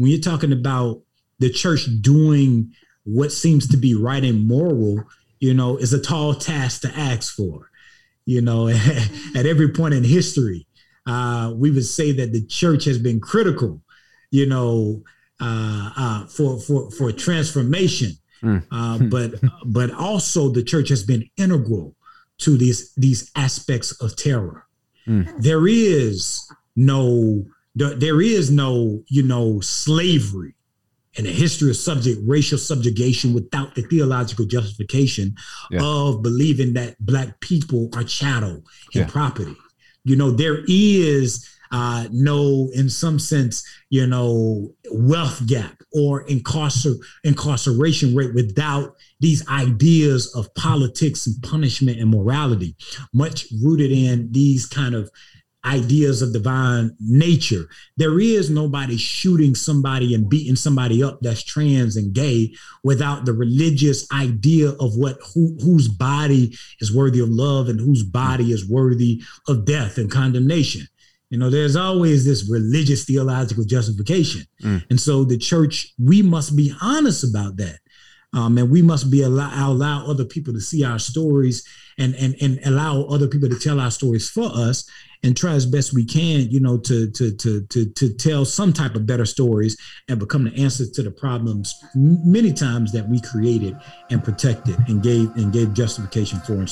when you're talking about the church doing what seems to be right and moral, you know, is a tall task to ask for. You know, at every point in history, uh, we would say that the church has been critical, you know, uh, uh, for for for transformation. Mm. Uh, but but also the church has been integral to these these aspects of terror. Mm. There is no there is no you know slavery in the history of subject racial subjugation without the theological justification yeah. of believing that black people are chattel and yeah. property. You know there is uh, no, in some sense, you know, wealth gap or incarcer- incarceration rate without these ideas of politics and punishment and morality, much rooted in these kind of ideas of divine nature. There is nobody shooting somebody and beating somebody up that's trans and gay without the religious idea of what who, whose body is worthy of love and whose body is worthy of death and condemnation. You know, there's always this religious theological justification. Mm. And so the church, we must be honest about that. Um, and we must be allow, allow other people to see our stories and, and and allow other people to tell our stories for us and try as best we can, you know, to to to to to tell some type of better stories and become the answer to the problems many times that we created and protected and gave and gave justification for.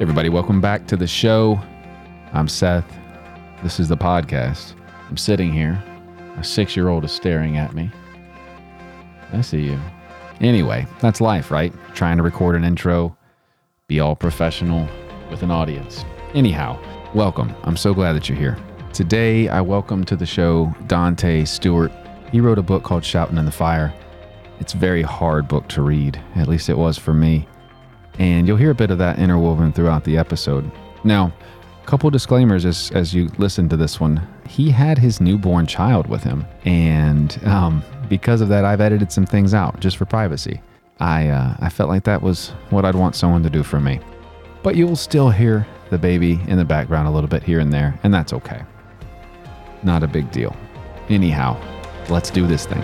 Everybody, welcome back to the show. I'm Seth. This is the podcast. I'm sitting here. A six year old is staring at me. I see you. Anyway, that's life, right? Trying to record an intro, be all professional with an audience. Anyhow, welcome. I'm so glad that you're here. Today, I welcome to the show Dante Stewart. He wrote a book called Shouting in the Fire. It's a very hard book to read, at least it was for me and you'll hear a bit of that interwoven throughout the episode. Now, a couple disclaimers as, as you listen to this one. He had his newborn child with him, and um, because of that, I've edited some things out just for privacy. I, uh, I felt like that was what I'd want someone to do for me. But you'll still hear the baby in the background a little bit here and there, and that's okay. Not a big deal. Anyhow, let's do this thing.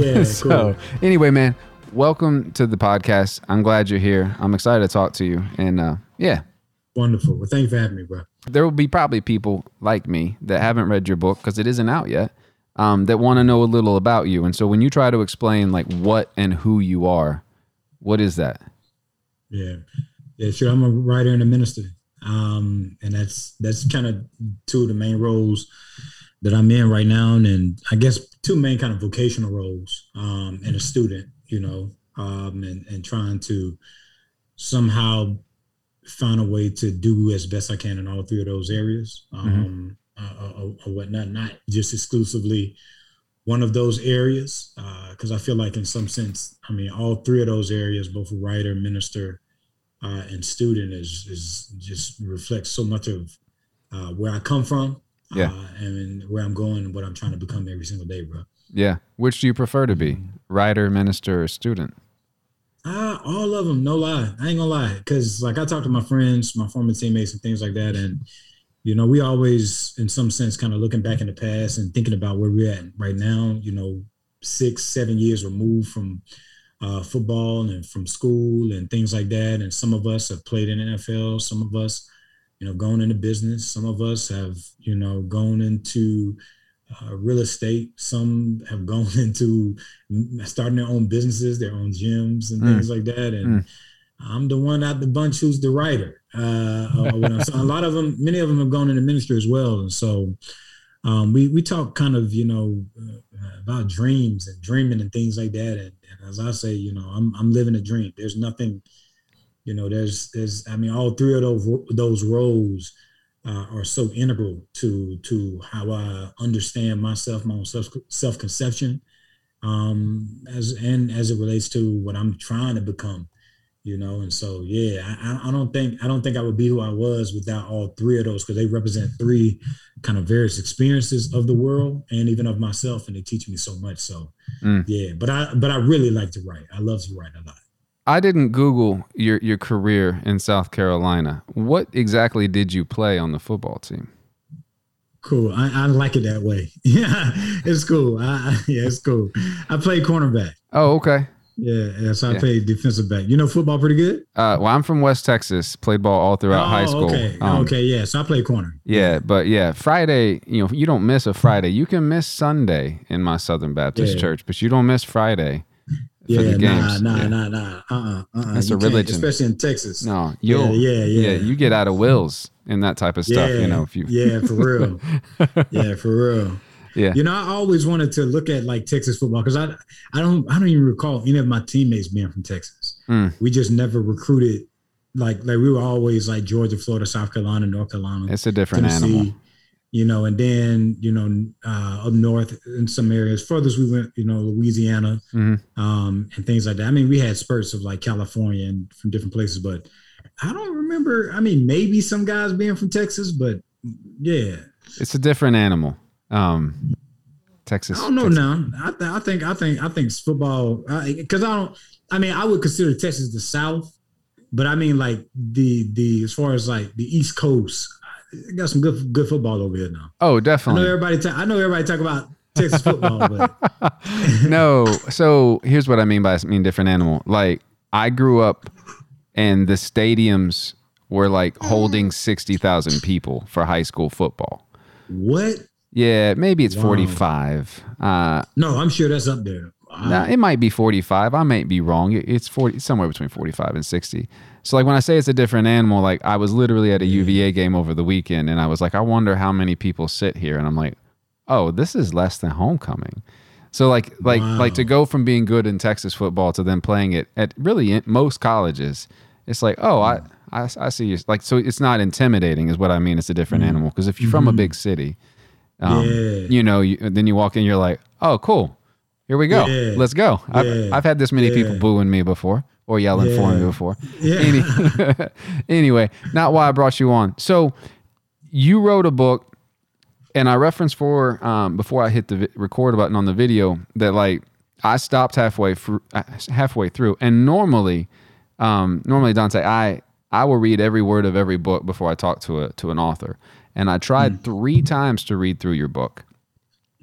Yeah. so cool. anyway, man, welcome to the podcast. I'm glad you're here. I'm excited to talk to you. And uh, yeah. Wonderful. Well, thank you for having me, bro. There will be probably people like me that haven't read your book because it isn't out yet. Um, that want to know a little about you. And so when you try to explain like what and who you are, what is that? Yeah. Yeah, sure. I'm a writer and a minister. Um, and that's that's kind of two of the main roles that I'm in right now, and I guess two main kind of vocational roles, um, and a student, you know, um, and and trying to somehow find a way to do as best I can in all three of those areas, um, mm-hmm. uh, or, uh, or, whatnot, not just exclusively one of those areas, because uh, I feel like in some sense, I mean, all three of those areas, both writer, minister, uh, and student, is is just reflects so much of uh, where I come from yeah. Uh, and where I'm going and what I'm trying to become every single day, bro. Yeah. Which do you prefer to be, writer, minister, or student? Uh, all of them, no lie. I ain't gonna lie, because like I talk to my friends, my former teammates, and things like that, and you know, we always, in some sense, kind of looking back in the past and thinking about where we're at right now. You know, six, seven years removed from uh, football and from school and things like that. And some of us have played in NFL. Some of us you know, going into business. Some of us have, you know, gone into uh, real estate. Some have gone into starting their own businesses, their own gyms and mm. things like that. And mm. I'm the one out the bunch who's the writer. Uh, so a lot of them, many of them have gone into ministry as well. And so um, we we talk kind of, you know, uh, about dreams and dreaming and things like that. And, and as I say, you know, I'm I'm living a dream. There's nothing you know, there's there's I mean, all three of those those roles uh, are so integral to to how I understand myself, my own self self conception, um, as and as it relates to what I'm trying to become you know? And so yeah I, I don't think i don't think i would be who i was without all three of those because they represent three kind of various experiences of the world and even of myself and they teach me so much so mm. yeah. But i but i really like to write. I love to write a lot i didn't google your your career in south carolina what exactly did you play on the football team cool i, I like it that way yeah it's cool I, yeah it's cool i play cornerback oh okay yeah, yeah. So I yeah. played defensive back. You know football pretty good. Uh, well, I'm from West Texas. Played ball all throughout oh, high school. Okay, um, okay, yeah. So I play corner. Yeah, but yeah, Friday. You know, you don't miss a Friday. You can miss Sunday in my Southern Baptist yeah. church, but you don't miss Friday. Yeah, nah, nah, yeah. nah, nah, uh, uh-uh, uh, That's you a religion, especially in Texas. No, you, yeah, yeah, yeah, yeah. You get out of wills and that type of stuff. you know, if you, yeah, for real, yeah, for real. Yeah. You know, I always wanted to look at like Texas football because I I don't I don't even recall any of my teammates being from Texas. Mm. We just never recruited like like we were always like Georgia, Florida, South Carolina, North Carolina. It's a different Tennessee, animal. You know, and then you know uh, up north in some areas. Furthest we went, you know, Louisiana mm-hmm. um, and things like that. I mean, we had spurts of like California and from different places, but I don't remember. I mean, maybe some guys being from Texas, but yeah, it's a different animal. Um, Texas. I don't know Texas. now. I, th- I think I think I think football because I, I don't. I mean, I would consider Texas the South, but I mean like the the as far as like the East Coast, got some good good football over here now. Oh, definitely. I know everybody. Ta- I know everybody talk about Texas football, but no. So here's what I mean by I mean different animal. Like I grew up, and the stadiums were like holding sixty thousand people for high school football. What? Yeah, maybe it's wow. 45. Uh, no, I'm sure that's up there. Nah, it might be 45. I might be wrong. It's 40 somewhere between 45 and 60. So like when I say it's a different animal, like I was literally at a UVA game over the weekend and I was like, I wonder how many people sit here. And I'm like, oh, this is less than homecoming. So like like wow. like to go from being good in Texas football to then playing it at really most colleges, it's like, oh, I I, I see you. Like so, it's not intimidating, is what I mean. It's a different mm-hmm. animal because if you're mm-hmm. from a mm-hmm. big city, um, yeah. You know, you, then you walk in, you're like, oh, cool. Here we go. Yeah. Let's go. Yeah. I've, I've had this many people booing me before or yelling for me before. Yeah. Any, anyway, not why I brought you on. So you wrote a book, and I referenced for um, before I hit the vi- record button on the video that like I stopped halfway through, halfway through, and normally, um, normally Dante, I I will read every word of every book before I talk to a to an author. And I tried mm. three times to read through your book.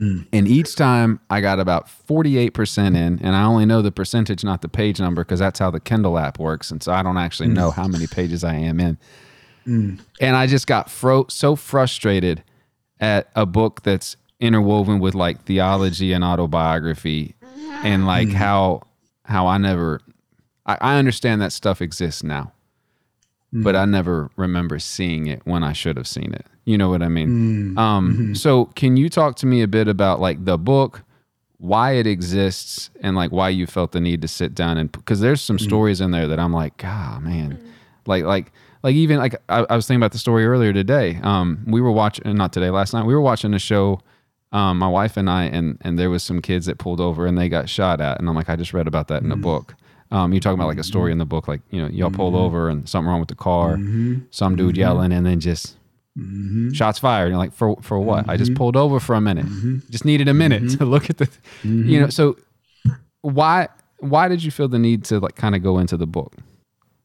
Mm. And each time I got about 48% in, and I only know the percentage, not the page number, because that's how the Kindle app works. And so I don't actually mm. know how many pages I am in. Mm. And I just got fro- so frustrated at a book that's interwoven with like theology and autobiography and like mm. how how I never I, I understand that stuff exists now mm. but I never remember seeing it when I should have seen it. You know what I mean? Mm. Um, mm-hmm. So, can you talk to me a bit about like the book, why it exists, and like why you felt the need to sit down and because there's some mm. stories in there that I'm like, God, man, like like like even like I, I, was thinking about the story earlier today. Um, we were watching not today, last night. We were watching a show. Um, my wife and I, and and there was some kids that pulled over and they got shot at, and I'm like, I just read about that in a book. Um, you talk about like a story in the book, like you know, y'all pulled mm-hmm. over and something wrong with the car, mm-hmm. some dude mm-hmm. yelling, and then just mm-hmm. shots fired. And you're like, for for what? I just mm-hmm. pulled over for a minute. Mm-hmm. Just needed a minute to look at the, you know. So why why did you feel the need to like kind of go into the book?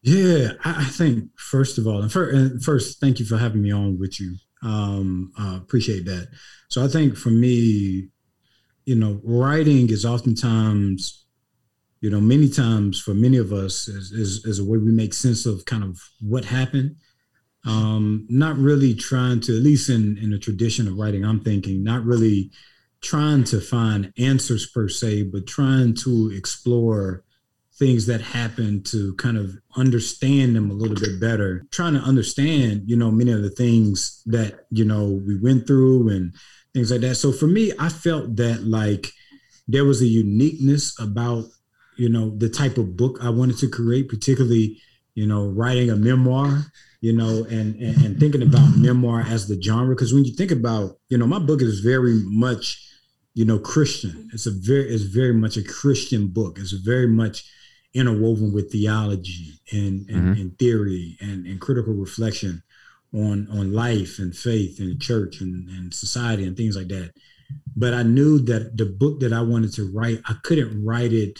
Yeah, I think first of all, and first, first thank you for having me on with you. Um, uh, appreciate that. So I think for me, you know, writing is oftentimes you know, many times for many of us is, is, is a way we make sense of kind of what happened. Um, not really trying to, at least in, in a tradition of writing, I'm thinking, not really trying to find answers per se, but trying to explore things that happen to kind of understand them a little bit better, trying to understand, you know, many of the things that, you know, we went through and things like that. So for me, I felt that like there was a uniqueness about you know, the type of book I wanted to create, particularly, you know, writing a memoir, you know, and and, and thinking about memoir as the genre. Because when you think about, you know, my book is very much, you know, Christian. It's a very it's very much a Christian book. It's very much interwoven with theology and and, mm-hmm. and theory and, and critical reflection on on life and faith and church and, and society and things like that. But I knew that the book that I wanted to write, I couldn't write it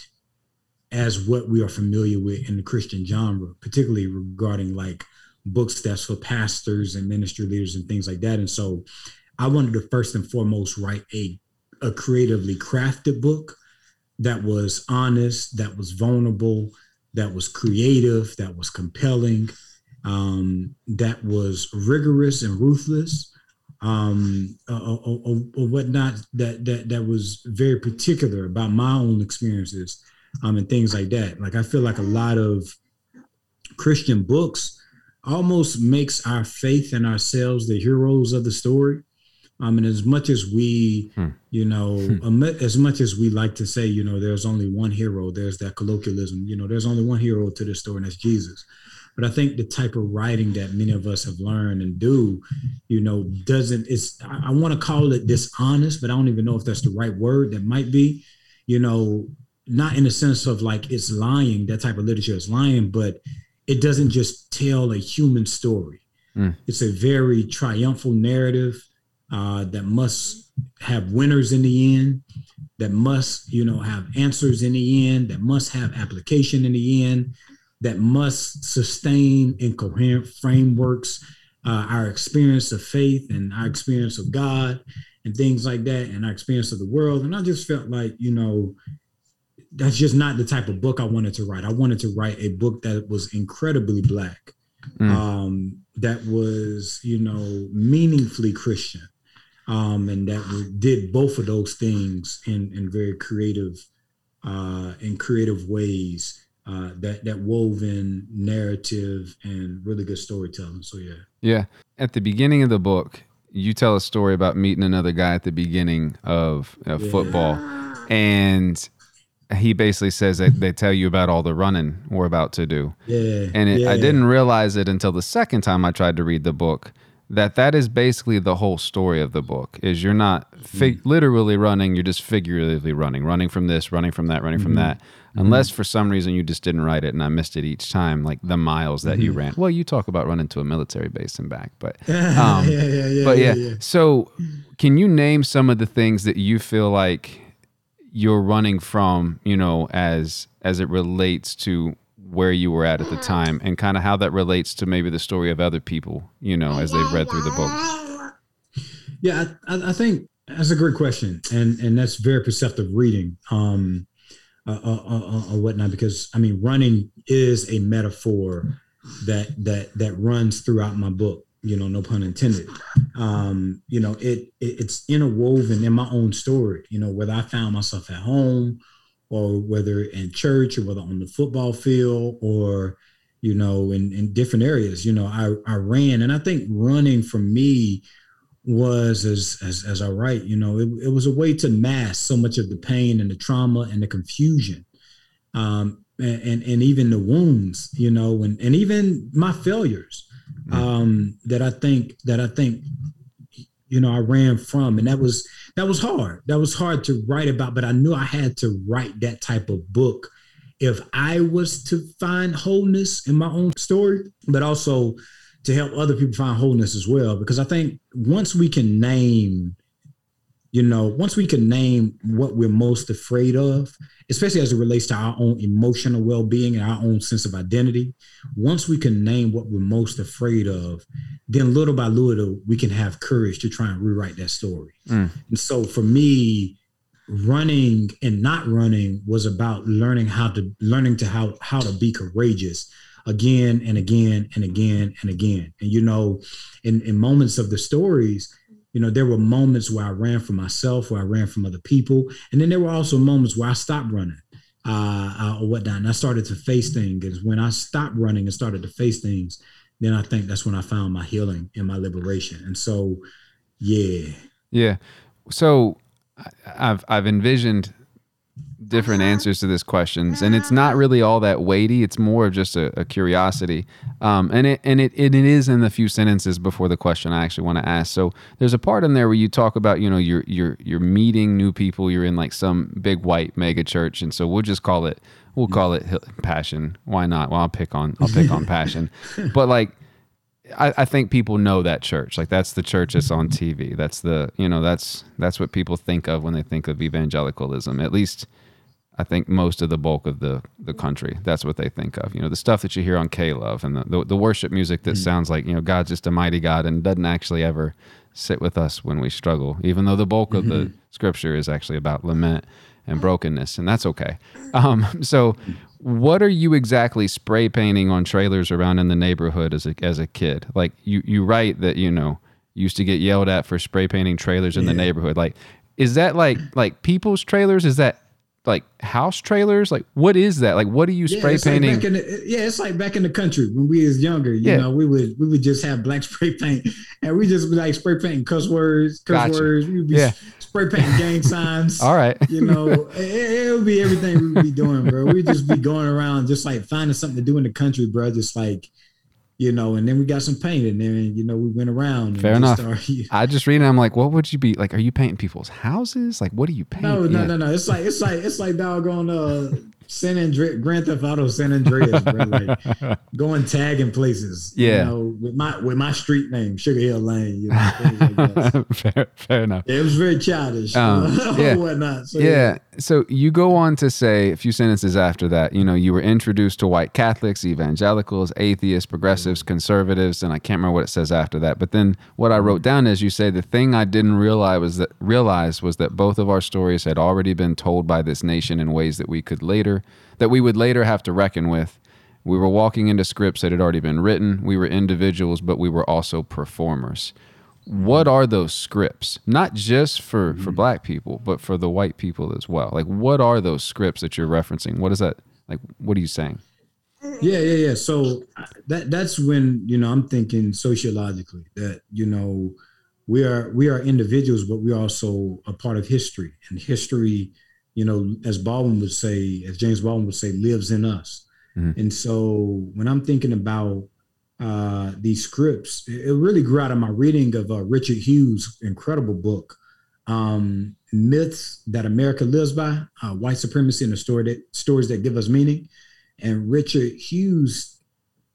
as what we are familiar with in the Christian genre, particularly regarding like books that's for pastors and ministry leaders and things like that. And so I wanted to first and foremost write a, a creatively crafted book that was honest, that was vulnerable, that was creative, that was compelling, um, that was rigorous and ruthless, um, or, or, or, whatnot. That that that was very particular about my own experiences, um, and things like that. Like I feel like a lot of Christian books almost makes our faith and ourselves the heroes of the story. Um, and as much as we, hmm. you know, hmm. as much as we like to say, you know, there's only one hero, there's that colloquialism, you know, there's only one hero to the story, and that's Jesus. But I think the type of writing that many of us have learned and do, you know, doesn't, it's, I, I want to call it dishonest, but I don't even know if that's the right word. That might be, you know, not in the sense of like it's lying, that type of literature is lying, but it doesn't just tell a human story. Mm. It's a very triumphal narrative uh, that must have winners in the end, that must, you know, have answers in the end, that must have application in the end, that must sustain incoherent frameworks uh, our experience of faith and our experience of God and things like that, and our experience of the world. And I just felt like, you know, that's just not the type of book I wanted to write. I wanted to write a book that was incredibly black, mm. um, that was, you know, meaningfully Christian, um, and that did both of those things in in very creative uh, in creative ways uh, that that woven narrative and really good storytelling. So yeah, yeah. At the beginning of the book, you tell a story about meeting another guy at the beginning of uh, yeah. football, and he basically says that they tell you about all the running we're about to do. Yeah, and it, yeah. I didn't realize it until the second time I tried to read the book that that is basically the whole story of the book is you're not fig- mm-hmm. literally running you're just figuratively running running from this running from that running mm-hmm. from that mm-hmm. unless for some reason you just didn't write it and i missed it each time like the miles that you mm-hmm. ran well you talk about running to a military base and back but um, yeah, yeah, yeah, but yeah, yeah so can you name some of the things that you feel like you're running from you know as as it relates to where you were at at the time and kind of how that relates to maybe the story of other people, you know, as they've read through the book. Yeah, I, I think that's a great question, and and that's very perceptive reading, um, uh, uh, uh, uh, whatnot. Because I mean, running is a metaphor that that that runs throughout my book. You know, no pun intended. Um, you know, it, it it's interwoven in my own story. You know, whether I found myself at home or whether in church or whether on the football field or you know in, in different areas you know I, I ran and i think running for me was as as, as i write you know it, it was a way to mask so much of the pain and the trauma and the confusion um, and, and even the wounds you know and, and even my failures. Um, that i think that i think you know i ran from and that was that was hard. That was hard to write about, but I knew I had to write that type of book if I was to find wholeness in my own story, but also to help other people find wholeness as well. Because I think once we can name you know, once we can name what we're most afraid of, especially as it relates to our own emotional well being and our own sense of identity, once we can name what we're most afraid of, then little by little, we can have courage to try and rewrite that story. Mm. And so for me, running and not running was about learning how to learning to how how to be courageous again and again and again and again and you know in in moments of the stories you know, there were moments where I ran for myself, where I ran from other people, and then there were also moments where I stopped running uh, uh, or whatnot, and I started to face things. When I stopped running and started to face things, then I think that's when I found my healing and my liberation. And so, yeah, yeah. So I've I've envisioned different uh-huh. answers to this questions and it's not really all that weighty it's more of just a, a curiosity um, and it and it, it is in the few sentences before the question i actually want to ask so there's a part in there where you talk about you know you're you're you're meeting new people you're in like some big white mega church and so we'll just call it we'll call it passion. Why not? Well, I'll pick on I'll pick on passion, but like I, I think people know that church. Like that's the church that's on TV. That's the you know that's that's what people think of when they think of evangelicalism. At least I think most of the bulk of the the country. That's what they think of. You know the stuff that you hear on K Love and the, the, the worship music that mm-hmm. sounds like you know God's just a mighty God and doesn't actually ever sit with us when we struggle. Even though the bulk mm-hmm. of the mm-hmm. scripture is actually about lament and brokenness, and that's okay. Um, so what are you exactly spray painting on trailers around in the neighborhood as a as a kid? Like you you write that you know used to get yelled at for spray painting trailers in yeah. the neighborhood. Like is that like like people's trailers? Is that like house trailers? Like what is that? Like what are you spray yeah, painting? Like the, yeah, it's like back in the country when we was younger. You yeah. know, we would we would just have black spray paint, and we just be like spray painting cuss words, cuss gotcha. words. We would be yeah. spray painting gang signs. All right, you know, it, it, would be everything we would be doing, bro. We'd just be going around, just like finding something to do in the country, bro. Just like you know, and then we got some paint in there, and you know, we went around. Fair enough. Started, I just read it. I'm like, what would you be like? Are you painting people's houses? Like, what are you painting? No, no, yeah. no, no. It's like it's like it's like doggone uh San Andreas, Grand Theft Auto San Andreas, bro. Like going tagging places. Yeah. You know, with my with my street name, Sugar Hill Lane. You know, like fair, fair enough. it was very childish. Um, yeah. whatnot. So, yeah. yeah. So you go on to say a few sentences after that. You know, you were introduced to white Catholics, evangelicals, atheists, progressives, conservatives, and I can't remember what it says after that. But then what I wrote down is you say the thing I didn't realize was that realize was that both of our stories had already been told by this nation in ways that we could later that we would later have to reckon with. We were walking into scripts that had already been written. We were individuals, but we were also performers. What are those scripts? Not just for, for mm-hmm. black people, but for the white people as well. Like, what are those scripts that you're referencing? What is that? Like, what are you saying? Yeah, yeah, yeah. So that that's when you know I'm thinking sociologically that you know we are we are individuals, but we're also a part of history, and history you know, as Baldwin would say, as James Baldwin would say, lives in us. Mm-hmm. And so when I'm thinking about uh, these scripts, it, really grew out of my reading of uh, Richard Hughes' incredible book, um, Myths That America Lives By, uh, White Supremacy and the Story that, Stories That Give Us Meaning. And Richard Hughes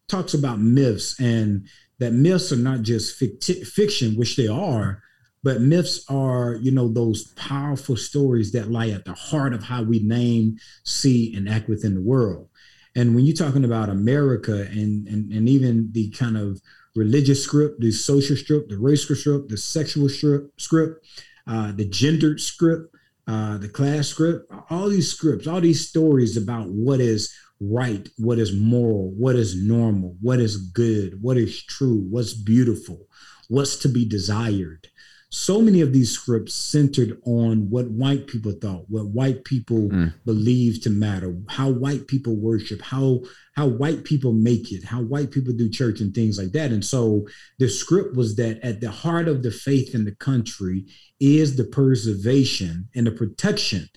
talks about myths and that myths are not just ficti- fiction, which they are, but myths are you know those powerful stories that lie at the heart of how we name see and act within the world. And when you're talking about america and and, and even the kind of religious script the social script the racial script the sexual script uh, the gendered script uh, the class script all these scripts all these stories about what is right what is moral what is normal what is good what is true what's beautiful what's to be desired so many of these scripts centered on what white people thought, what white people mm. believed to matter, how white people worship, how how white people make it, how white people do church and things like that. And so the script was that at the heart of the faith in the country is the preservation and the protection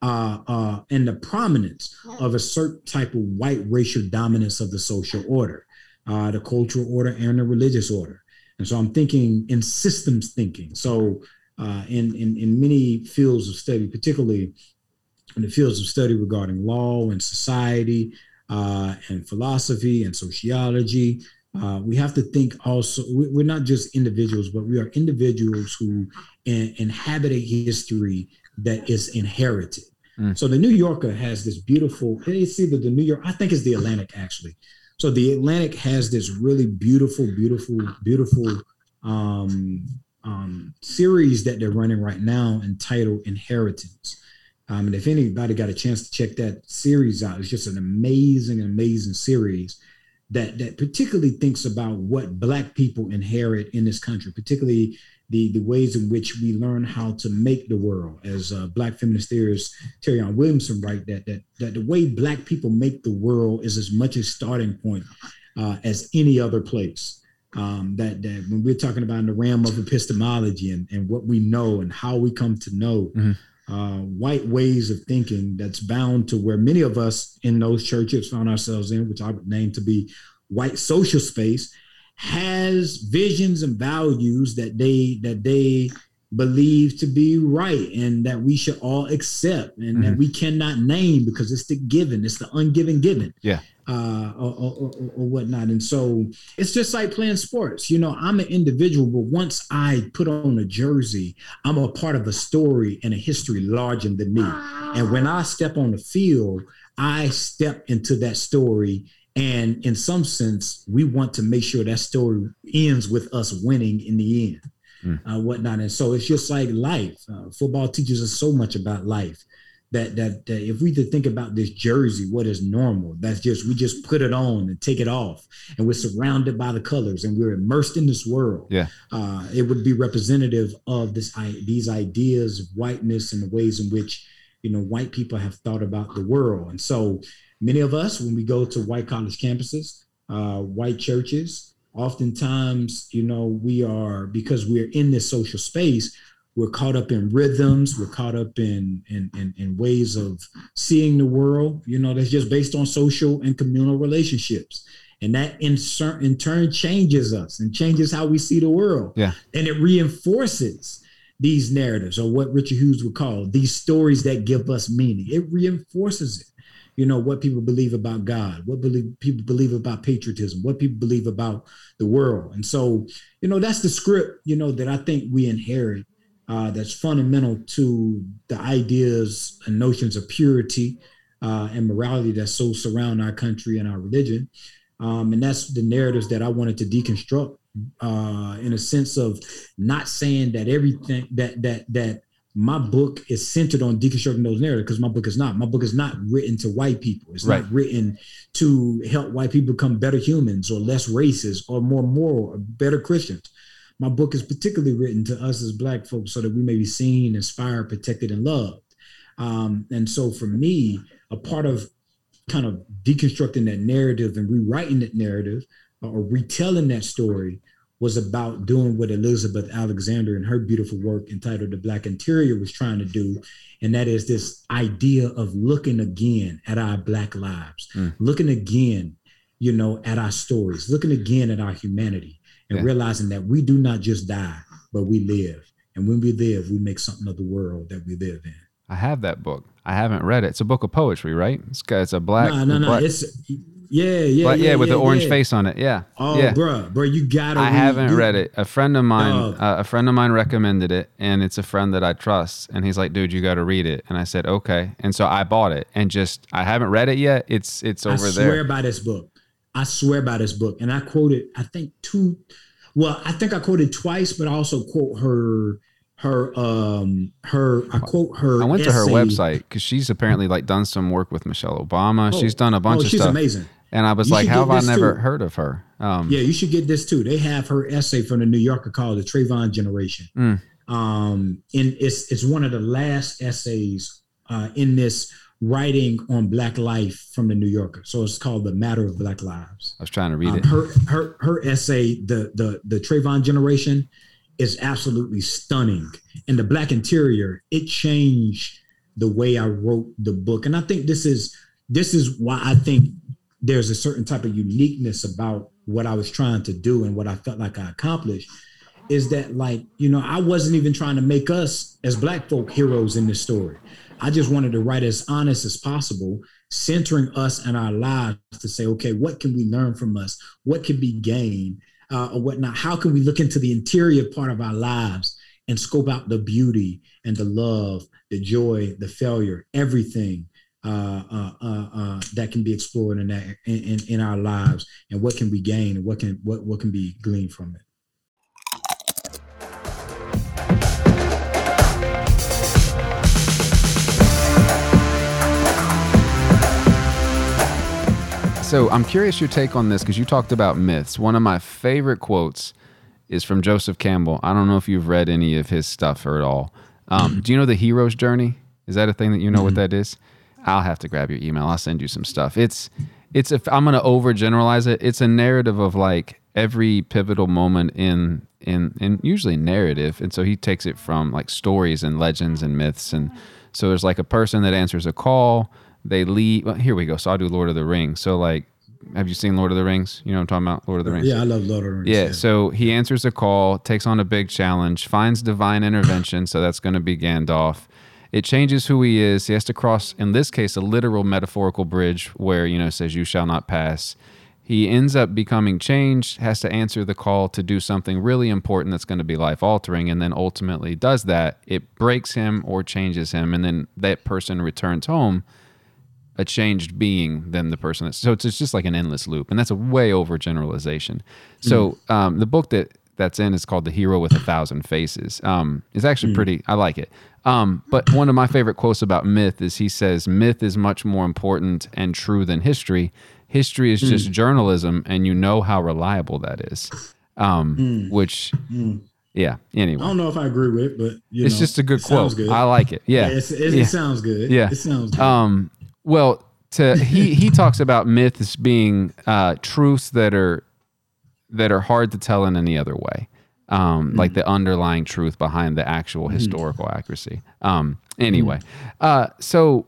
uh, uh, and the prominence of a certain type of white racial dominance of the social order, uh, the cultural order, and the religious order. And so I'm thinking in systems thinking. So uh, in, in, in many fields of study, particularly in the fields of study regarding law and society uh, and philosophy and sociology, uh, we have to think also, we're not just individuals, but we are individuals who in, inhabit a history that is inherited. Mm. So the New Yorker has this beautiful, it's either the New York, I think it's the Atlantic actually. So the Atlantic has this really beautiful, beautiful, beautiful um, um, series that they're running right now entitled Inheritance. Um, and if anybody got a chance to check that series out, it's just an amazing, amazing series that that particularly thinks about what Black people inherit in this country, particularly the the ways in which we learn how to make the world. As uh, Black feminist theorist Marianne Williamson write that that that the way Black people make the world is as much a starting point uh, as any other place. Um, that that when we're talking about in the realm of epistemology and, and what we know and how we come to know. Mm-hmm. Uh, white ways of thinking that's bound to where many of us in those churches found ourselves in, which I would name to be white social space, has visions and values that they that they believe to be right and that we should all accept and mm-hmm. that we cannot name because it's the given, it's the ungiven given. Yeah. Uh, or, or, or, whatnot. And so it's just like playing sports. You know, I'm an individual, but once I put on a jersey, I'm a part of a story and a history larger than me. And when I step on the field, I step into that story. And in some sense, we want to make sure that story ends with us winning in the end mm. uh, whatnot. And so it's just like life. Uh, football teaches us so much about life that, that that if we to think about this jersey, what is normal? That's just we just put it on and take it off, and we're surrounded by the colors, and we're immersed in this world. Yeah, uh, it would be representative of this these ideas of whiteness and the ways in which you know white people have thought about the world. And so many of us, when we go to white college campuses, uh, white churches, oftentimes, you know, we are because we're in this social space, we're caught up in rhythms, we're caught up in in, in, in ways of seeing the world, you know, that's just based on social and communal relationships. And that in, in turn changes us and changes how we see the world. Yeah. And it reinforces these narratives or what Richard Hughes would call these stories that give us meaning. It reinforces it you know what people believe about god what believe, people believe about patriotism what people believe about the world. And so you know that's the script you know that i think we inherit uh, that's fundamental to the ideas and notions of purity uh, and morality that so surround our country and our religion. Um, and that's the narratives that i wanted to deconstruct uh, in a sense of not saying that everything that that that my book is centered on deconstructing those narratives because my book is not. My book is not written to white people. It's right. not written to help white people become better humans or less racist or more moral or better Christians. My book is particularly written to us as black folks so that we may be seen, inspired, protected, and loved. Um, and so for me, a part of kind of deconstructing that narrative and rewriting that narrative or retelling that story was about doing what Elizabeth Alexander and her beautiful work entitled The Black Interior was trying to do. And that is this idea of looking again at our Black lives, mm. looking again, you know, at our stories, looking again at our humanity, and yeah. realizing that we do not just die, but we live. And when we live, we make something of the world that we live in. I have that book. I haven't read it. It's a book of poetry, right? It's, it's a black. No, no, no. Black, it's yeah, yeah, but, yeah, yeah, with yeah, the orange yeah. face on it. Yeah. Oh, yeah. bro, bro, you gotta. I read, haven't you, read it. A friend of mine, uh, a friend of mine recommended it, and it's a friend that I trust. And he's like, "Dude, you got to read it." And I said, "Okay." And so I bought it, and just I haven't read it yet. It's it's over there. I swear there. by this book. I swear by this book, and I quoted. I think two. Well, I think I quoted twice, but I also quote her. Her um her I quote her. I went to her website because she's apparently like done some work with Michelle Obama. Oh, she's done a bunch oh, of she's stuff. amazing. And I was You like, how have I never too. heard of her? Um, Yeah, you should get this too. They have her essay from the New Yorker called "The Trayvon Generation." Mm. Um, and it's it's one of the last essays uh, in this writing on Black life from the New Yorker. So it's called "The Matter of Black Lives." I was trying to read Um, it. her her her essay, the the the Trayvon Generation, is absolutely stunning. And the Black Interior, it changed the way I wrote the book. And I think this is this is why I think there's a certain type of uniqueness about what I was trying to do and what I felt like I accomplished. Is that like you know I wasn't even trying to make us as Black folk heroes in this story. I just wanted to write as honest as possible, centering us and our lives to say, okay, what can we learn from us? What can be gained uh, or whatnot? How can we look into the interior part of our lives and scope out the beauty and the love, the joy, the failure, everything uh, uh, uh, uh, that can be explored in, that, in, in our lives, and what can we gain, and what can what what can be gleaned from it. So I'm curious your take on this because you talked about myths. One of my favorite quotes is from Joseph Campbell. I don't know if you've read any of his stuff or at all. Um, do you know the hero's journey? Is that a thing that you know what that is? I'll have to grab your email. I'll send you some stuff. It's it's if I'm gonna overgeneralize it, it's a narrative of like every pivotal moment in in in usually narrative. And so he takes it from like stories and legends and myths. And so there's like a person that answers a call. They leave. Well, here we go. So I'll do Lord of the Rings. So like have you seen Lord of the Rings? You know what I'm talking about? Lord of the Rings. Yeah, I love Lord of the Rings. Yeah, so he answers a call, takes on a big challenge, finds divine intervention, so that's going to be Gandalf. It changes who he is. He has to cross, in this case, a literal metaphorical bridge where, you know, says, You shall not pass. He ends up becoming changed, has to answer the call to do something really important that's going to be life altering, and then ultimately does that. It breaks him or changes him, and then that person returns home a changed being than the person. That's, so it's just like an endless loop, and that's a way over generalization. So um, the book that that's in is called "The Hero with a Thousand Faces." Um, it's actually pretty. I like it. Um, but one of my favorite quotes about myth is he says, "Myth is much more important and true than history. History is just journalism, and you know how reliable that is." Um, Which, yeah. Anyway, I don't know if I agree with it, but you it's know, just a good quote. Good. I like it. Yeah. yeah, it's, it, Yeah. it sounds good. Yeah. it sounds good. Um, well, to he he talks about myths being uh, truths that are that are hard to tell in any other way, um, like the underlying truth behind the actual historical accuracy. Um, anyway, uh, so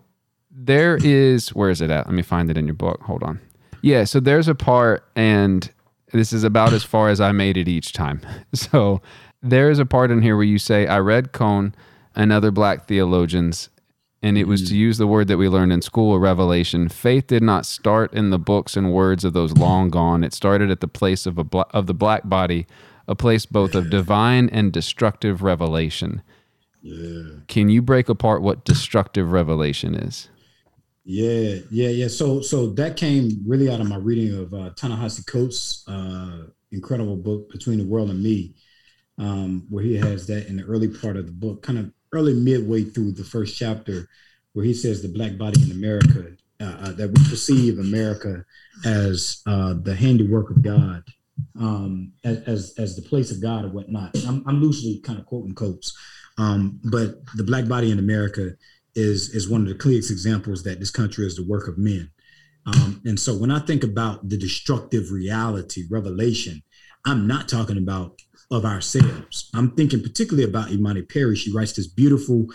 there is where is it at? Let me find it in your book. Hold on. Yeah, so there's a part, and this is about as far as I made it each time. So there is a part in here where you say, I read Cone and other black theologians, and it was to use the word that we learned in school, a revelation. Faith did not start in the books and words of those long gone. It started at the place of a bla- of the black body, a place both of divine and destructive revelation. yeah. Can you break apart what destructive revelation is? Yeah, yeah, yeah. So, so that came really out of my reading of uh, Ta-Nehisi Coates' uh, incredible book "Between the World and Me," um, where he has that in the early part of the book, kind of early midway through the first chapter, where he says the black body in America uh, uh, that we perceive America as uh, the handiwork of God, um, as, as the place of God or whatnot. I'm, I'm loosely kind of quoting Coates, um, but the black body in America is is one of the clearest examples that this country is the work of men. Um, and so when I think about the destructive reality, revelation, I'm not talking about of ourselves. I'm thinking particularly about Imani Perry. She writes this beautiful,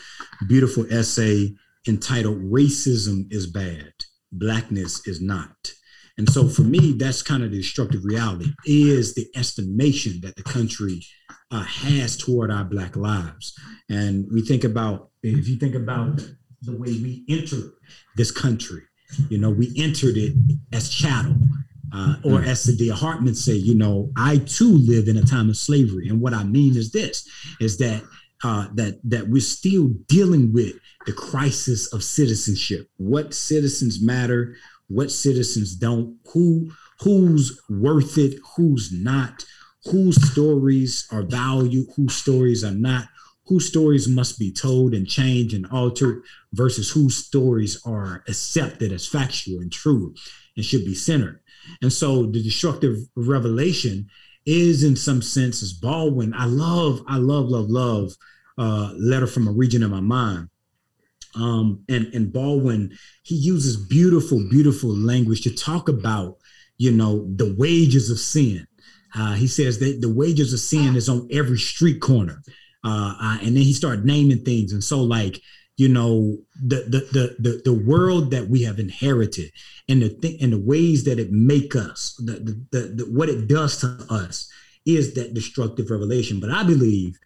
beautiful essay entitled Racism is Bad, Blackness is Not. And so for me, that's kind of the destructive reality is the estimation that the country uh, has toward our black lives. And we think about, if you think about the way we entered this country, you know, we entered it as chattel. Uh, or as Saidiya Hartman say, you know, I too lived in a time of slavery. And what I mean is this, is that uh, that that we're still dealing with the crisis of citizenship. What citizens matter, what citizens don't, who who's worth it, who's not, whose stories are valued, whose stories are not, whose stories must be told and changed and altered versus whose stories are accepted as factual and true and should be centered. And so the destructive revelation is in some sense as Baldwin. I love, I love, love, love uh letter from a region of my mind. Um, and, and Baldwin, he uses beautiful, beautiful language to talk about, you know, the wages of sin. Uh, he says that the wages of sin is on every street corner. Uh, uh, and then he started naming things. And so, like, you know, the the the the, the world that we have inherited and the th- and the ways that it make us, the, the, the, the what it does to us is that destructive revelation. But I believe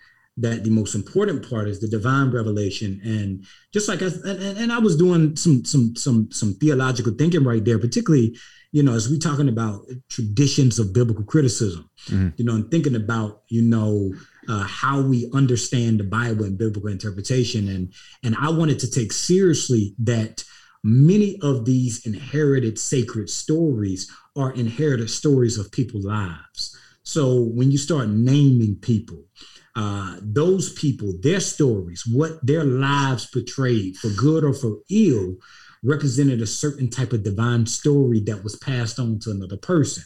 that the most important part is the divine revelation. And just like I, and, and I was doing some some some some theological thinking right there particularly you know as we talking about traditions of biblical criticism Mhm. you know and thinking about you know uh, how we understand the bible and biblical interpretation. And and i wanted to take seriously that many of these inherited sacred stories are inherited stories of people's lives. So when you start naming people uh, those people, their stories, what their lives portrayed for good or for ill, represented a certain type of divine story that was passed on to another person.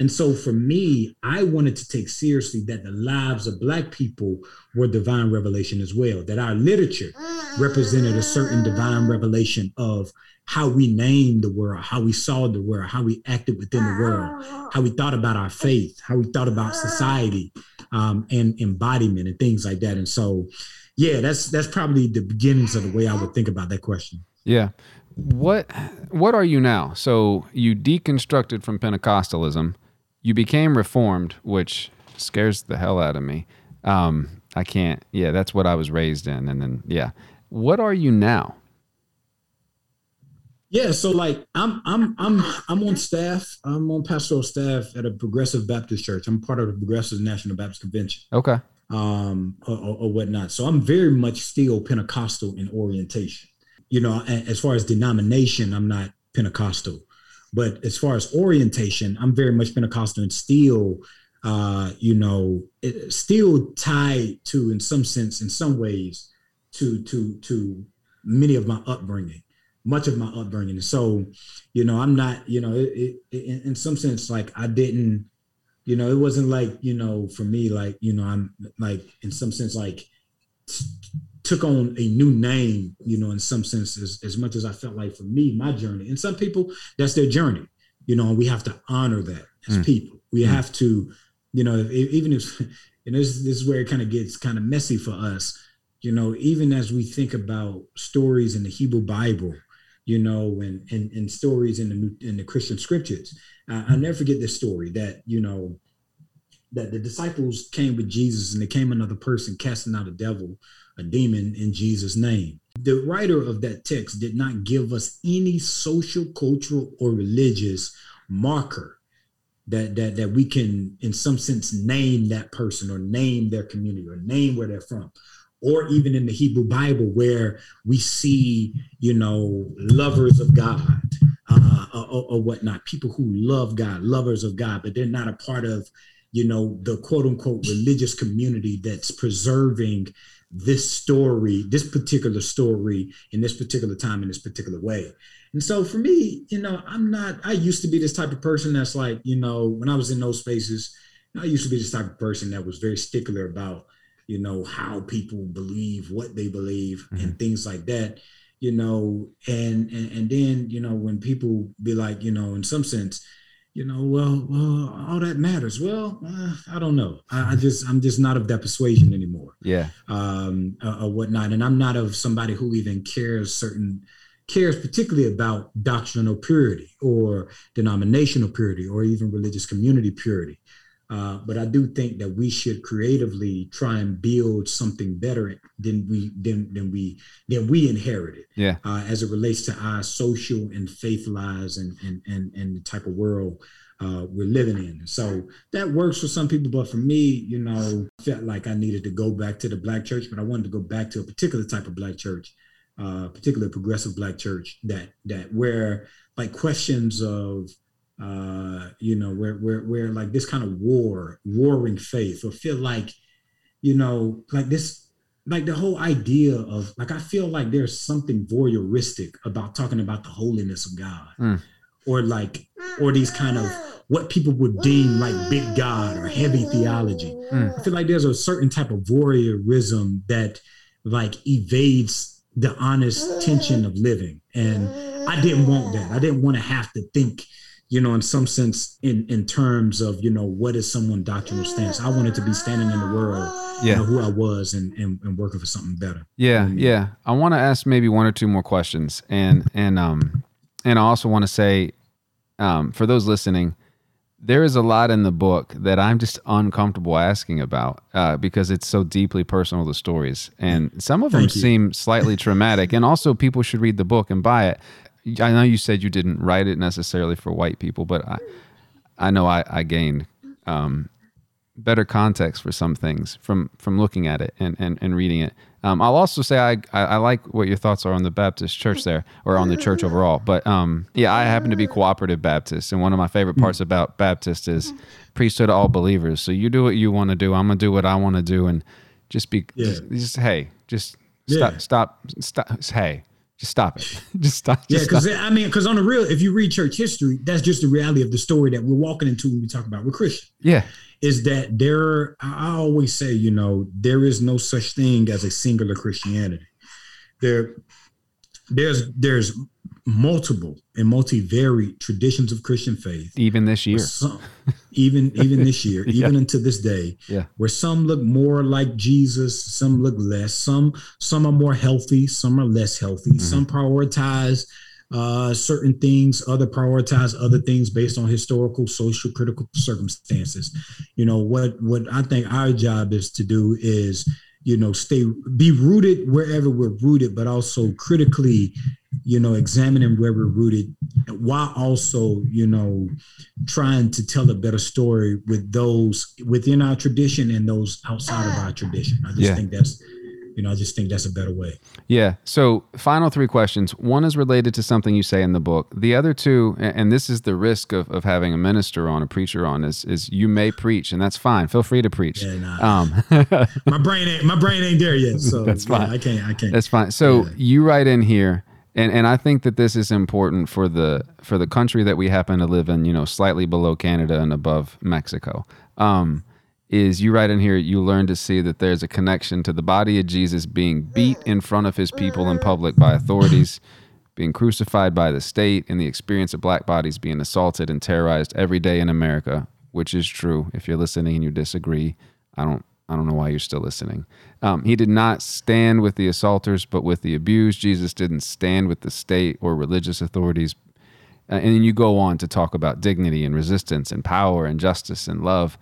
And so for me, I wanted to take seriously that the lives of Black people were divine revelation as well, that our literature represented a certain divine revelation of how we named the world, how we saw the world, how we acted within the world, how we thought about our faith, how we thought about society um, and embodiment and things like that. And so, yeah, that's that's probably the beginnings of the way I would think about that question. Yeah. what what are you now? So you deconstructed from Pentecostalism, you became Reformed, which scares the hell out of me. Um, I can't. Yeah, that's what I was raised in, and then yeah. What are you now? Yeah, so like I'm I'm I'm I'm on staff. I'm on pastoral staff at a Progressive Baptist church. I'm part of the Progressive National Baptist Convention. Okay. Um, or, or, whatnot. So I'm very much still Pentecostal in orientation. You know, as far as denomination, I'm not Pentecostal, but as far as orientation, I'm very much Pentecostal and still, uh, you know, still tied to, in some sense, in some ways, to to to many of my upbringing much of my upbringing. So, you know, I'm not, you know, it, it, in some sense, like I didn't, you know, it wasn't like, you know, for me, like, you know, I'm like, in some sense, like t- took on a new name, you know, in some sense, as, as much as I felt like for me, my journey. And some people, that's their journey, you know, and we have to honor that as mm. people. We mm. have to, you know, if, even if, and this, this is where it kind of gets kind of messy for us, you know, even as we think about stories in the Hebrew Bible, you know, and and, stories in the in the Christian scriptures. Uh, I'll never forget this story that you know that the disciples came with Jesus and there came another person casting out a devil, a demon in Jesus' name. The writer of that text did not give us any social, cultural, or religious marker that that that we can in some sense name that person or name their community or name where they're from or even in the Hebrew Bible where we see, you know, lovers of God uh, or, or, whatnot, people who love God, lovers of God, but they're not a part of, you know, the quote unquote religious community that's preserving this story, this particular story in this particular time in this particular way. And so for me, you know, I'm not, I used to be this type of person that's like, you know, when I was in those spaces, I used to be this type of person that was very stickler about you know how people believe what they believe mm-hmm. and things like that you know and, and and then you know when people be like you know in some sense you know well well all that matters. Well uh, i don't know. I, I, just i'm just not of that persuasion anymore yeah. um uh, or whatnot. And i'm not of somebody who even cares certain cares particularly about doctrinal purity or denominational purity or even religious community purity uh, but I do think that we should creatively try and build something better than we than than we than we inherited. Yeah. Uh, as it relates to our social and faith lives and and and, and the type of world uh, we're living in. So that works for some people, but for me, you know, I felt like I needed to go back to the black church, but I wanted to go back to a particular type of black church, uh, particularly progressive black church that that where like questions of uh, you know, where where where like this kind of war, warring faith, or feel like, you know, like this, like the whole idea of like I feel like there's something voyeuristic about talking about the holiness of God, mm. or like, or these kind of what people would deem like big God or heavy theology. Mm. I feel like there's a certain type of voyeurism that like evades the honest tension of living, and I didn't want that. I didn't want to have to think you know, in some sense, in in terms of you know what is someone doctrinal stance. I wanted to be standing in the world, yeah, you know, who I was, and, and and working for something better. Yeah, yeah. I want to ask maybe one or two more questions, and and um and I also want to say, um, for those listening, there is a lot in the book that I'm just uncomfortable asking about uh, because it's so deeply personal. The stories and some of Thank them you. seem slightly traumatic, and also people should read the book and buy it. I know you said you didn't write it necessarily for white people, but I, I know I, I gained um, better context for some things from from looking at it and and, and reading it. Um, I'll also say I, I, I like what your thoughts are on the Baptist church there, or on the church overall. But um, yeah, I happen to be cooperative Baptist, and one of my favorite parts about Baptist is priesthood all believers. So you do what you want to do, I'm gonna do what I want to do, and just be yeah. just, just hey, just stop, stop, stop, hey just stop it. just stop. Just yeah, because I mean, because on the real, if you read church history, that's just the reality of the story that we're walking into when we talk about we're Christian. Yeah, is that there? I always say, you know, there is no such thing as a singular Christianity. There, there's there's multiple and multi-varied traditions of Christian faith. Even this year. Some, even even this year, yeah. even until this day. Yeah. Where some look more like Jesus, some look less. Some some are more healthy, some are less healthy. Mm-hmm. Some prioritize uh, certain things, other prioritize other things based on historical, social, critical circumstances. You know what what I think our job is to do is you know stay be rooted wherever we're rooted, but also critically you know examining where we're rooted while also you know trying to tell a better story with those within our tradition and those outside of our tradition i just yeah. think that's you know, I just think that's a better way. Yeah. So, final three questions. One is related to something you say in the book. The other two, and this is the risk of, of having a minister on, a preacher on, is is you may preach, and that's fine. Feel free to preach. Yeah, nah. um, my brain ain't my brain ain't there yet, so that's fine. Yeah, I can't. I can't. That's fine. So yeah. you write in here. And, and I think that this is important for the for the country that we happen to live in, you know, slightly below Canada and above Mexico. Um, is you write in here you learn to see that there's a connection to the body of Jesus being beat in front of his people in public by authorities, being crucified by the state, and the experience of black bodies being assaulted and terrorized every day in America, which is true. If you're listening and you disagree, I don't I don't know why you're still listening. Um, he did not stand with the assaulters, but with the abused. Jesus didn't stand with the state or religious authorities. Uh, and then you go on to talk about dignity and resistance and power and justice and love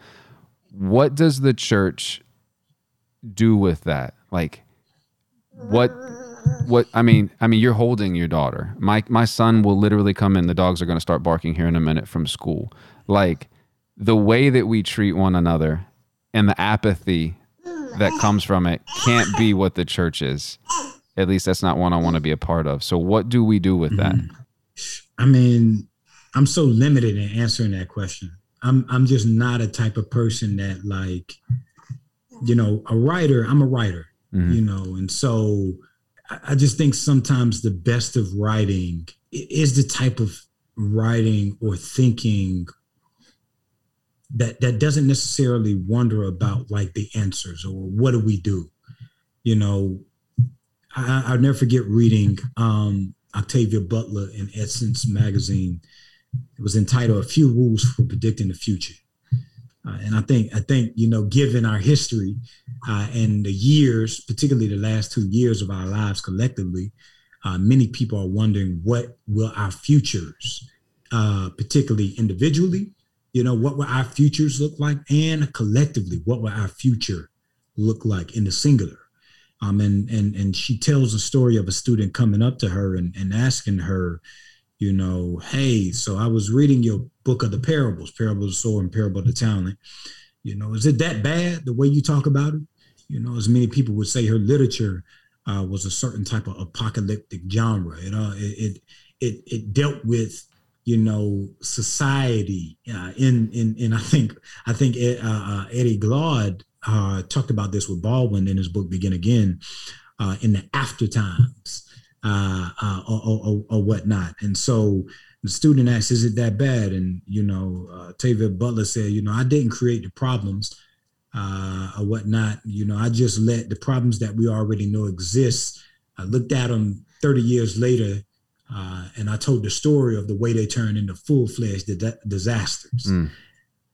what does the church do with that? Like, what? What I mean, I mean, you're holding your daughter. My my son will literally come in. The dogs are going to start barking here in a minute from school. Like the way that we treat one another and the apathy that comes from it can't be what the church is. At least that's not one I want to be a part of. So what do we do with that? Mm-hmm. I mean, I'm so limited in answering that question. I'm I'm just not a type of person that like, you know, a writer. I'm a writer, mm-hmm. you know, and so I, just think sometimes the best of writing is the type of writing or thinking that that doesn't necessarily wonder about like the answers or what do we do you know I, will never forget reading um, octavia butler in essence magazine it was entitled "A Few Rules for Predicting the Future." Uh, and I think I think you know, given our history uh, and the years, particularly the last two years of our lives collectively, uh, many people are wondering what will our futures, uh, particularly individually, you know, what will our futures look like, and collectively, what will our future look like in the singular. Um, and and and she tells a story of a student coming up to her and, and asking her, you know, hey, so I was reading your book of the parables, parable of the sower and parable of the talent. You know, is it that bad the way you talk about it? You know, as many people would say, her literature uh, was a certain type of apocalyptic genre. You know, it it it, it dealt with you know society uh, in in in I think I think uh, uh, Eddie Glaude uh, talked about this with Baldwin in his book Begin Again uh, in the after times uh, uh, or, or, or, whatnot. And so the student asks, "Is it that bad?" And you know, uh, Tavia Butler said, "You know, I didn't create the problems uh, or whatnot. You know, I just let the problems that we already know exist. I looked at them 30 years later." Uh, and I told the story of the way they turned into full-fledged di- disasters. Mm.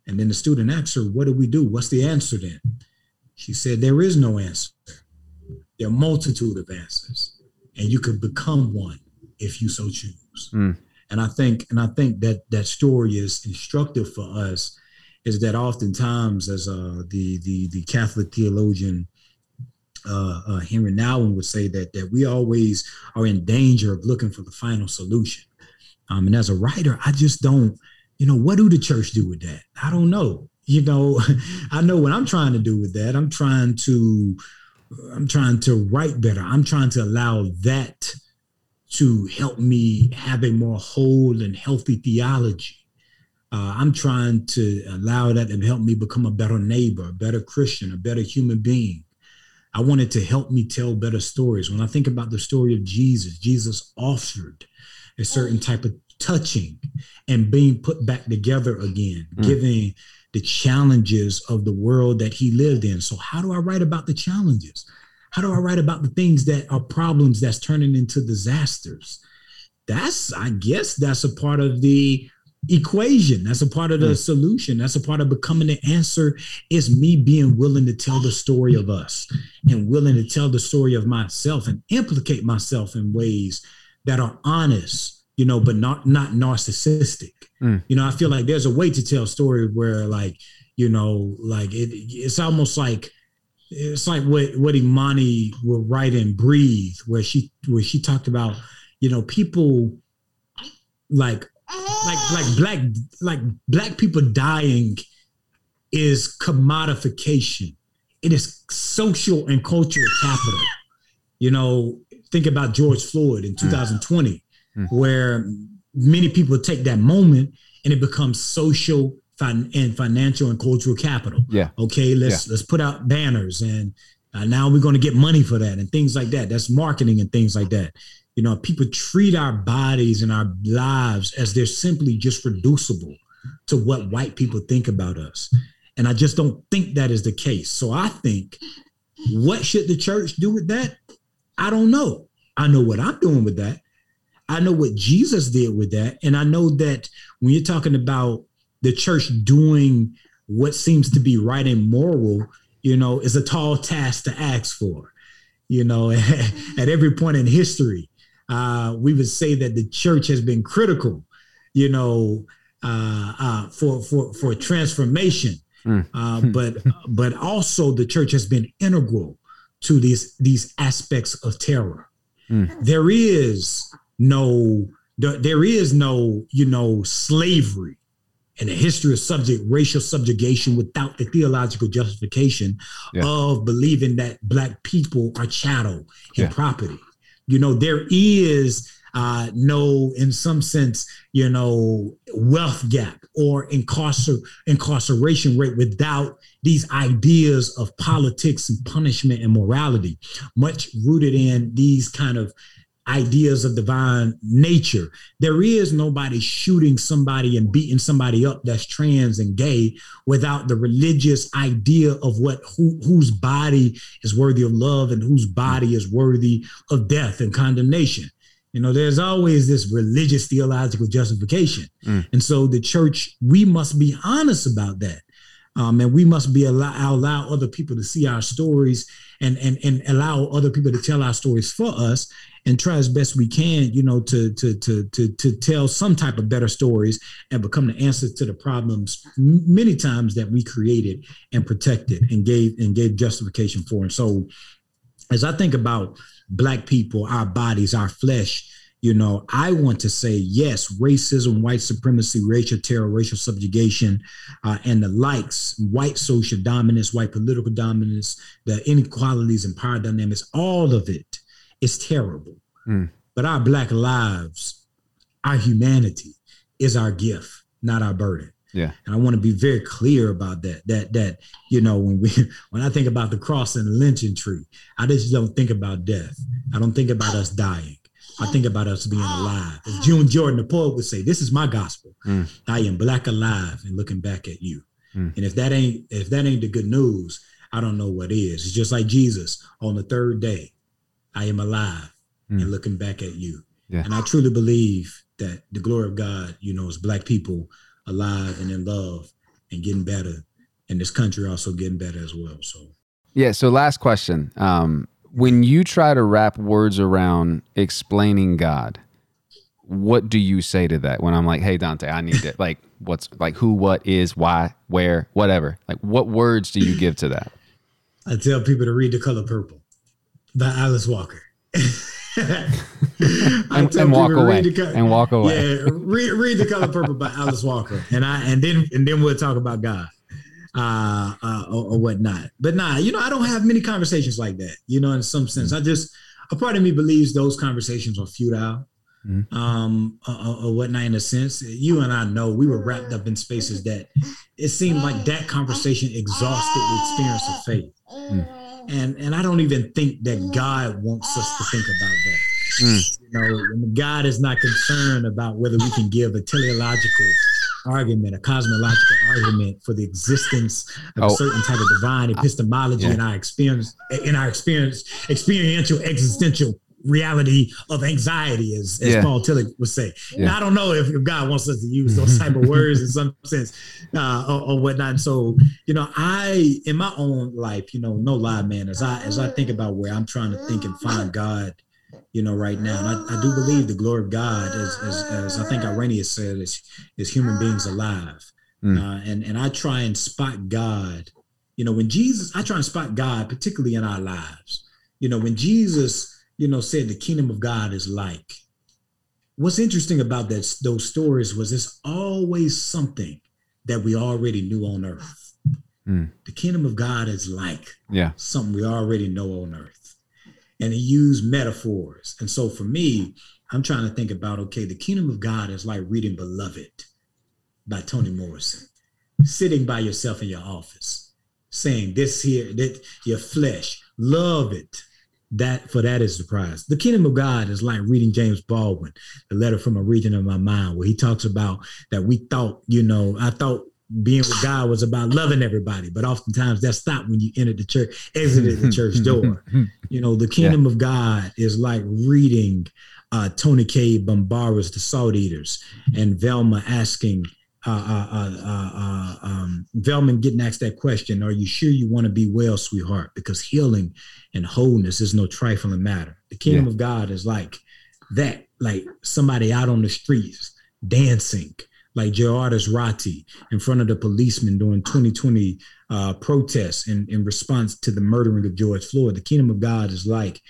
And then the student asked her, "What do we do? What's the answer then?" She said, "There is no answer. There are a multitude of answers and you could become one if you so choose. Mm. And I think, and I think that that story is instructive for us. Is that oftentimes, as uh, the the the Catholic theologian uh, uh, Henri Nouwen would say, that that we always are in danger of looking for the final solution. Um, and as a writer, I just don't, you know, what do the church do with that? I don't know. You know, I know what I'm trying to do with that. I'm trying to I'm trying to write better. I'm trying to allow that to help me have a more whole and healthy theology. Uh, I'm trying to allow that to help me become a better neighbor, a better Christian, a better human being. I wanted to help me tell better stories. When I think about the story of Jesus, Jesus offered a certain type of touching and being put back together again, mm. giving the challenges of the world that he lived in. So, how do I write about the challenges? How do I write about the things that are problems that's turning into disasters? That's, I guess, that's a part of the equation. That's a part of the solution. That's a part of becoming the answer. Is me being willing to tell the story of us and willing to tell the story of myself and implicate myself in ways that are honest you know, but not not narcissistic. Mm. You know, I feel like there's a way to tell a story where like, you know, like it it's almost like it's like what what Imani will write in Breathe, where she where she talked about, you know, people like like like black like black people dying is commodification. It is social and cultural capital. You know, think about George Floyd in 2020, Mm. where many people take that moment and it becomes social fin- and financial and cultural capital. Yeah. Okay, let's let's put out banners and uh, now we're going to get money for that and things like that. That's marketing and things like that. You know, people treat our bodies and our lives as they're simply just reducible to what white people think about us. And I just don't think that is the case. So I think what should the church do with that? I don't know. I know what I'm doing with that. I know what Jesus did with that. And I know that when you're talking about the church doing what seems to be right and moral, you know, is a tall task to ask for. You know, at every point in history, uh, we would say that the church has been critical, you know, uh, uh, for for for transformation. Mm. Uh, but but also the church has been integral to these these aspects of terror. Mm. There is no there is no you know slavery in the history of subject racial subjugation without the theological justification Yeah. of believing that black people are chattel and Yeah. property. You know there is uh, no, in some sense, you know, wealth gap or incarcer- incarceration rate without these ideas of politics and punishment and morality, much rooted in these kind of ideas of divine nature. There is nobody shooting somebody and beating somebody up that's trans and gay without the religious idea of what who, whose body is worthy of love and whose body is worthy of death and condemnation. You know, there's always this religious theological justification. Mm. And so the church, we must be honest about that. Um, and we must be allow, allow other people to see our stories and, and and allow other people to tell our stories for us and try as best we can, you know, to to to to to tell some type of better stories and become the answer to the problems many times that we created and protected and gave and gave justification for. And so, as I think about black people, our bodies, our flesh, you know, I want to say yes, racism, white supremacy, racial terror, racial subjugation, uh, and the likes, white social dominance, white political dominance, the inequalities and power dynamics, all of it is terrible. Mm. But our black lives, our humanity is our gift, not our burden. Yeah. And I want to be very clear about that. That that you know when we when I think about the cross and the lynching tree, I just don't think about death. I don't think about us dying. I think about us being alive. As June Jordan, the poet, would say, "This is my gospel. Mm. I am black alive and looking back at you." Mm. And if that ain't if that ain't the good news, I don't know what is. It's just like Jesus on the third day, I am alive Mm. and looking back at you. Yeah. And I truly believe that the glory of God, you know, is black people alive and in love and getting better, and this country also getting better as well. So Yeah. So last question. Um, when you try to wrap words around explaining God, what do you say to that? When I'm like, "Hey Dante, I need it." like, what's like who, what is, why, where, whatever. Like, what words do you give to that? I tell people to read The Color Purple by Alice Walker. And, and walk away. read The Co- And walk away. Yeah, read, read The Color Purple by Alice Walker, and I and then and then we'll talk about God. Uh, uh, or, or whatnot. But nah, you know, I don't have many conversations like that. You know, in some sense, I just a part of me believes those conversations are futile. Mhm. um, or, or- or whatnot. In a sense, you and I know we were wrapped up in spaces that it seemed like that conversation exhausted the experience of faith, and and I don't even think that God wants us to think about that. Mm. You know, God is not concerned about whether we can give a teleological argument, a cosmological argument for the existence of Oh. a certain type of divine epistemology Yeah. in our experience, in our experience, experiential, existential reality of anxiety, as, as Yeah. Paul Tillich would say. Yeah. Now, I don't know if, if God wants us to use those type of words in some sense uh, or, or whatnot. And so, you know, I in my own life, you know, no lie, man, as I as I think about where I'm trying to think and find God you know, right now. And I, I do believe the glory of God, as, as, as I think Irenaeus said, is, is human beings alive. Mm. Uh, and, and I try and spot God. You know, when Jesus, I try and spot God, particularly in our lives. You know, when Jesus, you know, said the kingdom of God is like, what's interesting about that those stories was it's always something that we already knew on earth. Mm. The kingdom of God is like yeah. something we already know on earth. And he used metaphors. And so for me, I'm trying to think about okay, the kingdom of God is like reading Beloved by Toni Morrison, sitting by yourself in your office, saying this here, that your flesh, love it. That for that is the prize. The kingdom of God is like reading James Baldwin, the letter from a region of my mind, where he talks about that we thought, you know, I thought being with God was about loving everybody, but oftentimes that stopped when you entered the church, exited the church door. You know, the kingdom yeah. of God is like reading uh, Toni Cade Bambara's The Salt Eaters and Velma asking, uh, uh, uh, uh, um, Velman getting asked that question, are you sure you want to be well, sweetheart? Because healing and wholeness is no trifling matter. The kingdom yeah. of God is like that, like somebody out on the streets dancing, like Gerardus Ratti in front of the policeman during 2020 uh, protests in, in response to the murdering of George Floyd. The kingdom of God is like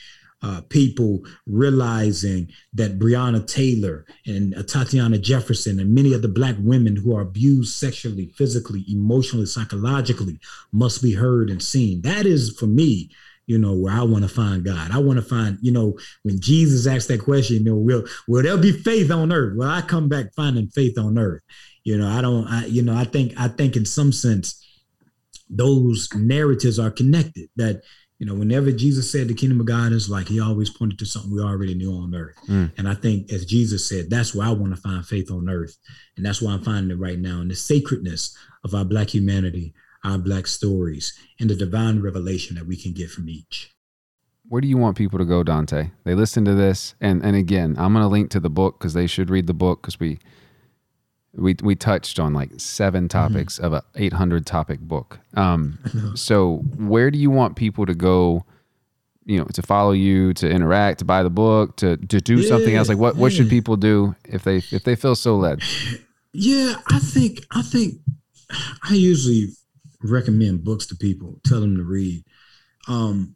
uh, people realizing that Breonna Taylor and uh, Tatiana Jefferson and many of the black women who are abused sexually, physically, emotionally, psychologically must be heard and seen. That is for me, you know, where I want to find God. I want to find, you know, when Jesus asked that question, you know, will will there be faith on earth? Will I come back finding faith on earth? You know, I don't, I, you know, I think, I think in some sense, those narratives are connected. That you know, whenever Jesus said the kingdom of God is like, he always pointed to something we already knew on earth. Mm. And I think, as Jesus said, that's where I want to find faith on earth. And that's why I'm finding it right now in the sacredness of our Black humanity, our Black stories, and the divine revelation that we can get from each. Where do you want people to go, Dante? They listen to this. And, and again, I'm going to link to the book because they should read the book because we we we touched on like seven mm-hmm. topics mm-hmm. of a 800 topic book. Um, so where do you want people to go? You know, to follow you, to interact, to buy the book, to to do yeah, something else. Like what what should people do if they if they feel so led? Yeah, I think I think I usually recommend books to people, tell them to read. Um,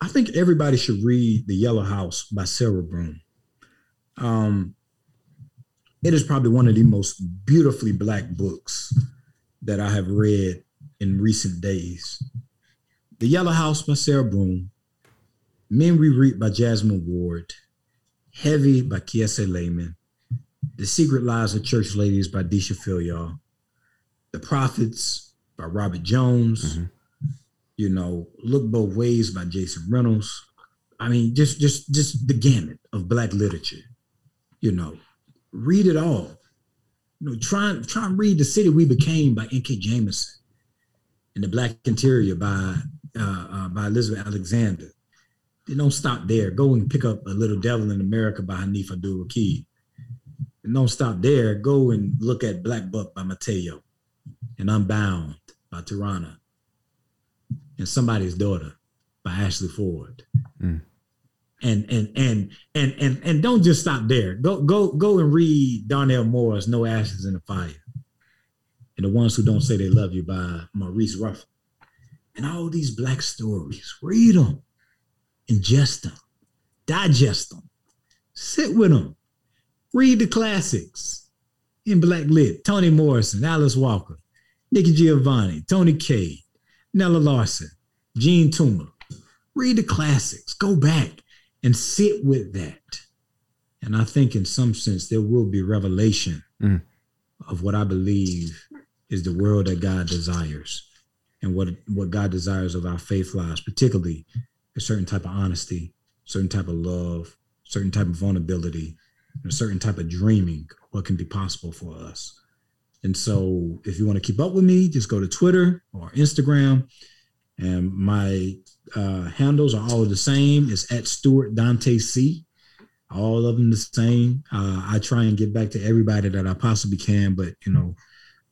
I think everybody should read The Yellow House by Sarah Broom. Um, it is probably one of the most beautifully black books that I have read in recent days. The Yellow House by Sarah Broom, Men We Reap by Jesmyn Ward, Heavy by Kiese Laymon, The Secret Lives of Church Ladies by Deesha Philyaw, The Prophets by Robert Jones, mm-hmm. you know, Look Both Ways by Jason Reynolds. I mean, just just just the gamut of black literature, you know, read it all. You know, try, and try and read The City We Became by N.K. Jemisin and The Black Interior by uh, uh, by Elizabeth Alexander. They don't stop there. Go and pick up A Little Devil in America by Hanif Abdurraqib. And don't stop there. Go and look at Black Buck by Mateo and Unbound by Tarana and Somebody's Daughter by Ashley Ford. Mm and and and and and and don't just stop there. Go go go and read Darnell Moore's "No Ashes in the Fire," and the ones who don't say they love you by Maurice Ruffin, and all these black stories. Read them, ingest them, digest them, sit with them, read the classics in Black Lit. Toni Morrison, Alice Walker, Nikki Giovanni, Toni Cade, Nella Larsen, Jean Toomer. Read the classics. Go back and sit with that. And I think in some sense there will be revelation mm. of what I believe is the world that God desires and what what God desires of our faith lives, particularly a certain type of honesty, certain type of love, certain type of vulnerability, a certain type of dreaming, what can be possible for us. And so if you want to keep up with me, just go to Twitter or Instagram and my uh, handles are all the same. It's at Stewart Dante C. All of them the same. Uh, I try and get back to everybody that I possibly can, but you know,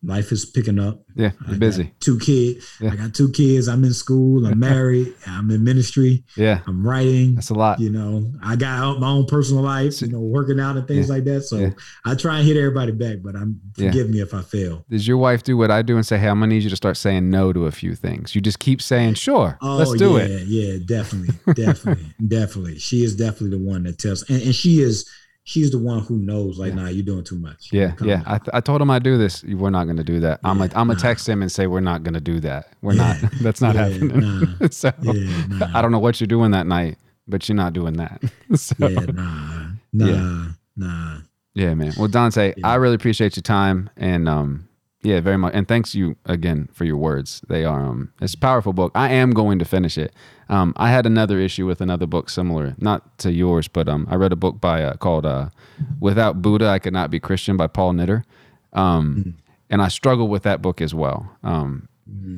life is picking up. Yeah, I you're busy. two kids. Yeah. I got two kids. I'm in school. I'm married. I'm in ministry. Yeah, I'm writing. that's a lot. You know, I got my own personal life. You know, working out and things Yeah. like that. So Yeah. I try and hit everybody back, but I'm Yeah. forgive me if I fail. Does your wife do what I do and say, "Hey, I'm gonna need you to start saying no to a few things"? You just keep saying, "Sure, Oh, let's do yeah, it." Yeah, definitely, definitely, definitely. She is definitely the one that tells, and, and she is she's the one who knows. Like, Yeah. nah, you're doing too much. Yeah, Come yeah. I, th- I told him I'd do this. We're not going to do that. I'm Yeah, like, I'm gonna nah. text him and say we're not going to do that. We're Yeah, not. That's not yeah, happening. nah, so Yeah, nah, I don't know what you're doing that night, but you're not doing that. so Yeah, yeah. nah, nah, nah. man. Well, Dante, Yeah. I really appreciate your time and um, yeah, very much. And thanks you again for your words. They are um, it's a powerful book. I am going to finish it. Um, I had another issue with another book similar, not to yours, but um, I read a book by uh, called uh, "Without Buddha, I Could Not Be Christian" by Paul Knitter. Um, and I struggled with that book as well. Um,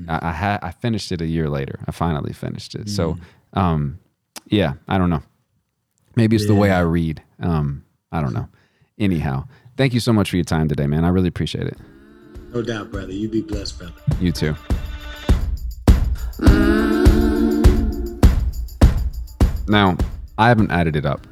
I, I had I finished it a year later. I finally finished it. So, um, yeah, I don't know. Maybe it's the way I read. Um, I don't know. Anyhow, thank you so much for your time today, man. I really appreciate it. No doubt, brother. You be blessed, brother. You too. Now, I haven't added it up,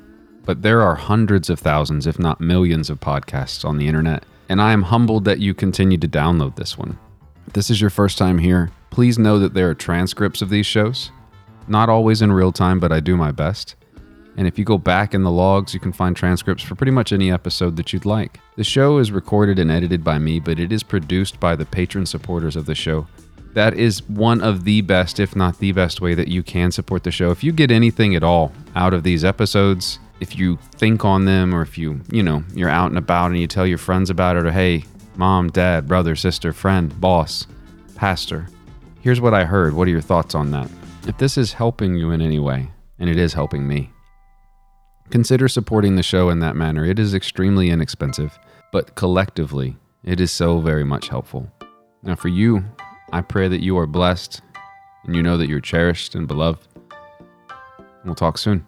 but there are hundreds of thousands, if not millions, of podcasts on the internet, and I am humbled that you continue to download this one. If this is your first time here, please know that there are transcripts of these shows. Not always in real time, but I do my best. And if you go back in the logs, you can find transcripts for pretty much any episode that you'd like. The show is recorded and edited by me, but it is produced by the patron supporters of the show. That is one of the best, if not the best, way that you can support the show. If you get anything at all out of these episodes, if you think on them, or if you, you know, you're out and about and you tell your friends about it, or hey, mom, dad, brother, sister, friend, boss, pastor, here's what I heard. What are your thoughts on that? If this is helping you in any way, and it is helping me, Consider supporting the show in that manner. It is extremely inexpensive, but collectively, it is so very much helpful. Now, for you, I pray that you are blessed and you know that you're cherished and beloved. We'll talk soon.